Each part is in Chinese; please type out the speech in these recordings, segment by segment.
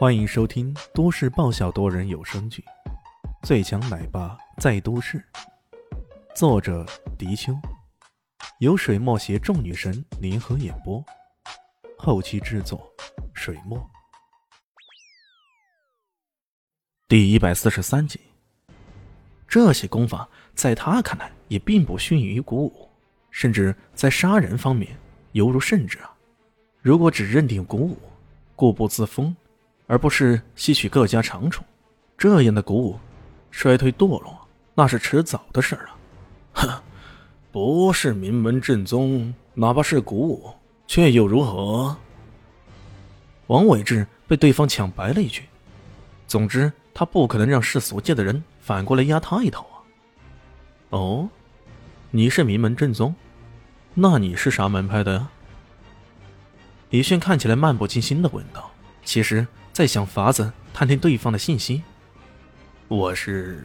欢迎收听都市爆笑多人有声剧《最强奶爸在都市》，作者：迪秋，由水墨携众女神联合演播，后期制作：水墨。第一百四十三集，这些功法在他看来也并不逊于鼓舞，甚至在杀人方面犹如甚至啊！如果只认定鼓舞，固步自封。而不是吸取各家长处，这样的鼓舞，衰退堕落那是迟早的事了。哼，不是名门正宗，哪怕是鼓舞，却又如何？王伟志被对方抢白了一句。总之，他不可能让世俗界的人反过来压他一头啊。哦，你是名门正宗，那你是啥门派的呀？李迅看起来漫不经心的问道。其实。在想法子探听对方的信息。我是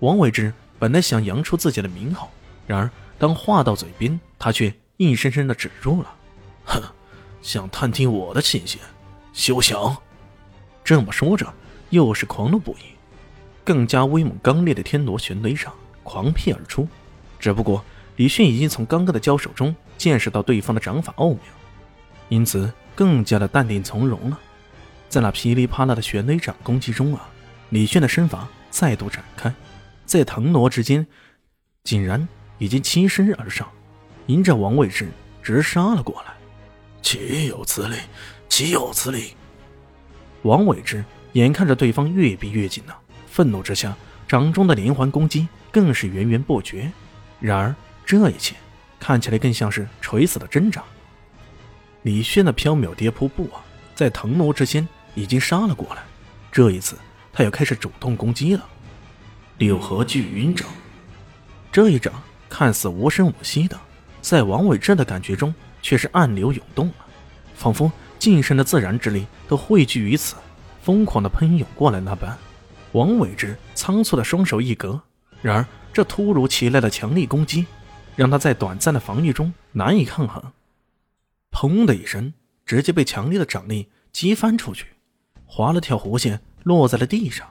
王伟之，本来想扬出自己的名号，然而当话到嘴边，他却硬生生的止住了。哼，想探听我的信息，休想！这么说着，又是狂怒不已，更加威猛刚烈的天罗玄雷掌狂劈而出。只不过李迅已经从刚刚的交手中见识到对方的掌法奥妙，因此更加的淡定从容了。在那噼里啪啦的玄雷掌攻击中啊，李炫的身法再度展开，在腾挪之间，竟然已经欺身而上，迎着王伟志直杀了过来。岂有此理！岂有此理！王伟志眼看着对方越逼越近呢，愤怒之下，掌中的连环攻击更是源源不绝。然而这一切看起来更像是垂死的挣扎。李炫的飘渺跌扑步啊，在腾挪之间。已经杀了过来，这一次他又开始主动攻击了。六合聚云掌，这一掌看似无声无息的，在王伟志的感觉中却是暗流涌动啊，仿佛近身的自然之力都汇聚于此，疯狂的喷涌过来那般。王伟志仓促的双手一格，然而这突如其来的强力攻击，让他在短暂的防御中难以抗衡。砰的一声，直接被强烈的掌力击翻出去。划了条弧线，落在了地上，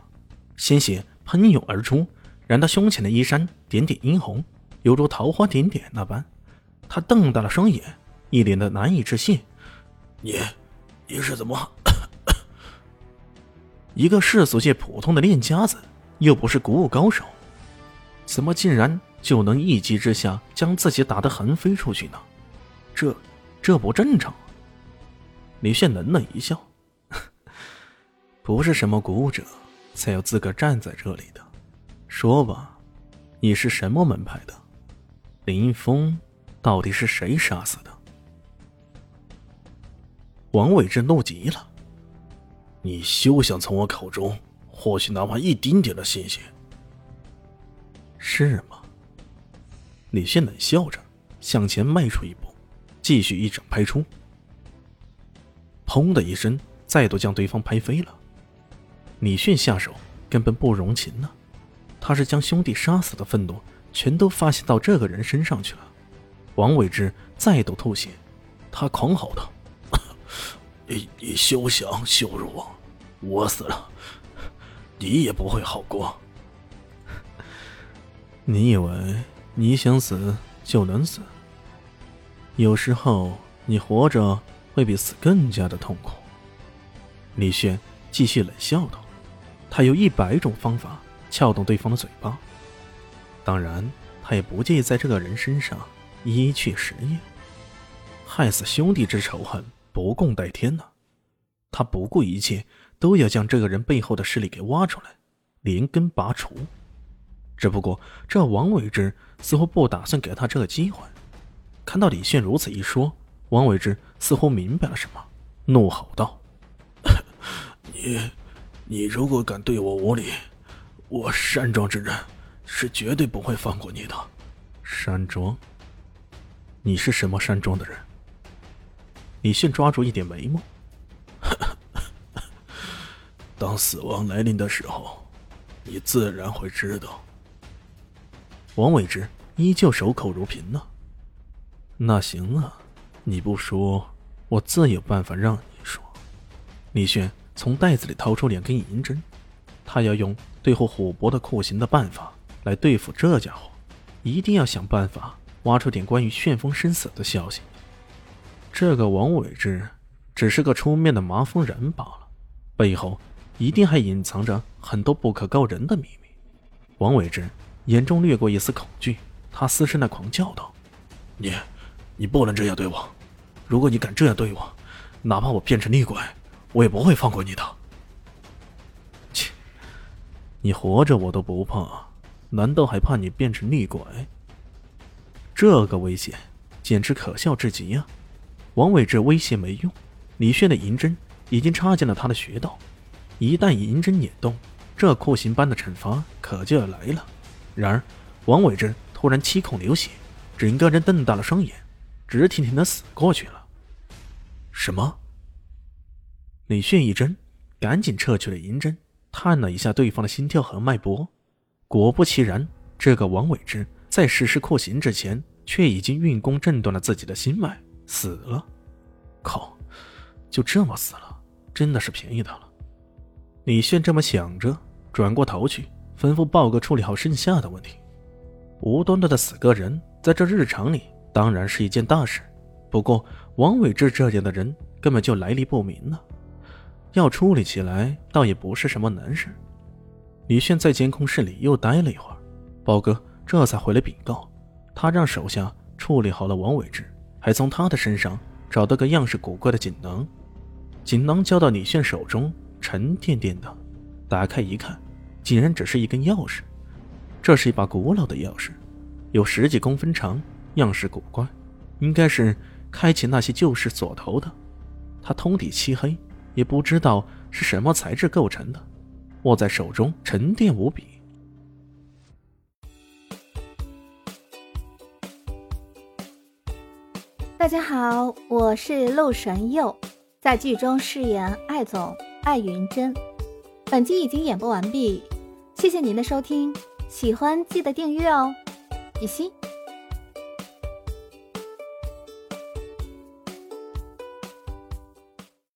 鲜血喷涌而出，染他胸前的衣衫点点殷红，犹如桃花点点那般。他瞪大了双眼，一脸的难以置信：“你，你是怎么？一个世俗界普通的练家子，又不是古舞高手，怎么竟然就能一击之下将自己打得横飞出去呢？这，这不正常。”李炫冷冷一笑。不是什么鼓舞者，才有资格站在这里的。说吧，你是什么门派的？林峰到底是谁杀死的？王伟志怒极了。你休想从我口中获取哪怕一丁点的信息。是吗？李现冷笑着向前迈出一步，继续一掌拍出。砰的一声，再度将对方拍飞了。李迅下手根本不容情呢，他是将兄弟杀死的愤怒全都发泄到这个人身上去了。王伟之再度吐血，他狂吼道：“ 你你休想羞辱我！我死了，你也不会好过。你以为你想死就能死？有时候你活着会比死更加的痛苦。”李炫继续冷笑道。他有一百种方法撬动对方的嘴巴，当然，他也不介意在这个人身上一去实验。害死兄弟之仇恨，不共戴天呐。他不顾一切都要将这个人背后的势力给挖出来，连根拔除。只不过，这王伟之似乎不打算给他这个机会。看到李炫如此一说，王伟之似乎明白了什么，怒吼道：“你！” 你如果敢对我无礼，我山庄之人是绝对不会放过你的。山庄？你是什么山庄的人？李迅抓住一点眉毛。当死亡来临的时候，你自然会知道。王伟之依旧守口如瓶呢。那行啊，你不说，我自有办法让你说。李迅。从袋子里掏出两根银针，他要用对付虎伯的酷刑的办法来对付这家伙，一定要想办法挖出点关于旋风生死的消息。这个王伟之只是个出面的麻风人罢了，背后一定还隐藏着很多不可告人的秘密。王伟之眼中掠过一丝恐惧，他嘶声的狂叫道：“你，你不能这样对我！如果你敢这样对我，哪怕我变成厉鬼，我也不会放过你的。”切，你活着我都不怕，难道还怕你变成厉鬼？这个威胁简直可笑至极呀！王伟志威胁没用，李炫的银针已经插进了他的穴道，一旦银针捻动，这酷刑般的惩罚可就要来了。然而，王伟志突然七孔流血，整个人瞪大了双眼，直挺挺的死过去了。什么？李炫一怔，赶紧撤去了银针，探了一下对方的心跳和脉搏，果不其然，这个王伟之在实施酷刑之前，却已经运功震断了自己的心脉。死了，靠！就这么死了，真的是便宜他了。李炫这么想着，转过头去吩咐豹哥处理好剩下的问题。无端端的死个人，在这日常里当然是一件大事。不过王伟志这样的人根本就来历不明呢，要处理起来倒也不是什么难事。李炫在监控室里又待了一会儿，豹哥这才回来禀告，他让手下处理好了王伟志。还从他的身上找到个样式古怪的锦囊，锦囊交到李炫手中，沉甸甸的。打开一看，竟然只是一根钥匙。这是一把古老的钥匙，有十几公分长，样式古怪，应该是开启那些旧式锁头的。它通体漆黑，也不知道是什么材质构成的，握在手中沉甸无比。大家好，我是陆神佑，在剧中饰演艾总艾云珍。本集已经演播完毕，谢谢您的收听，喜欢记得订阅哦，比心。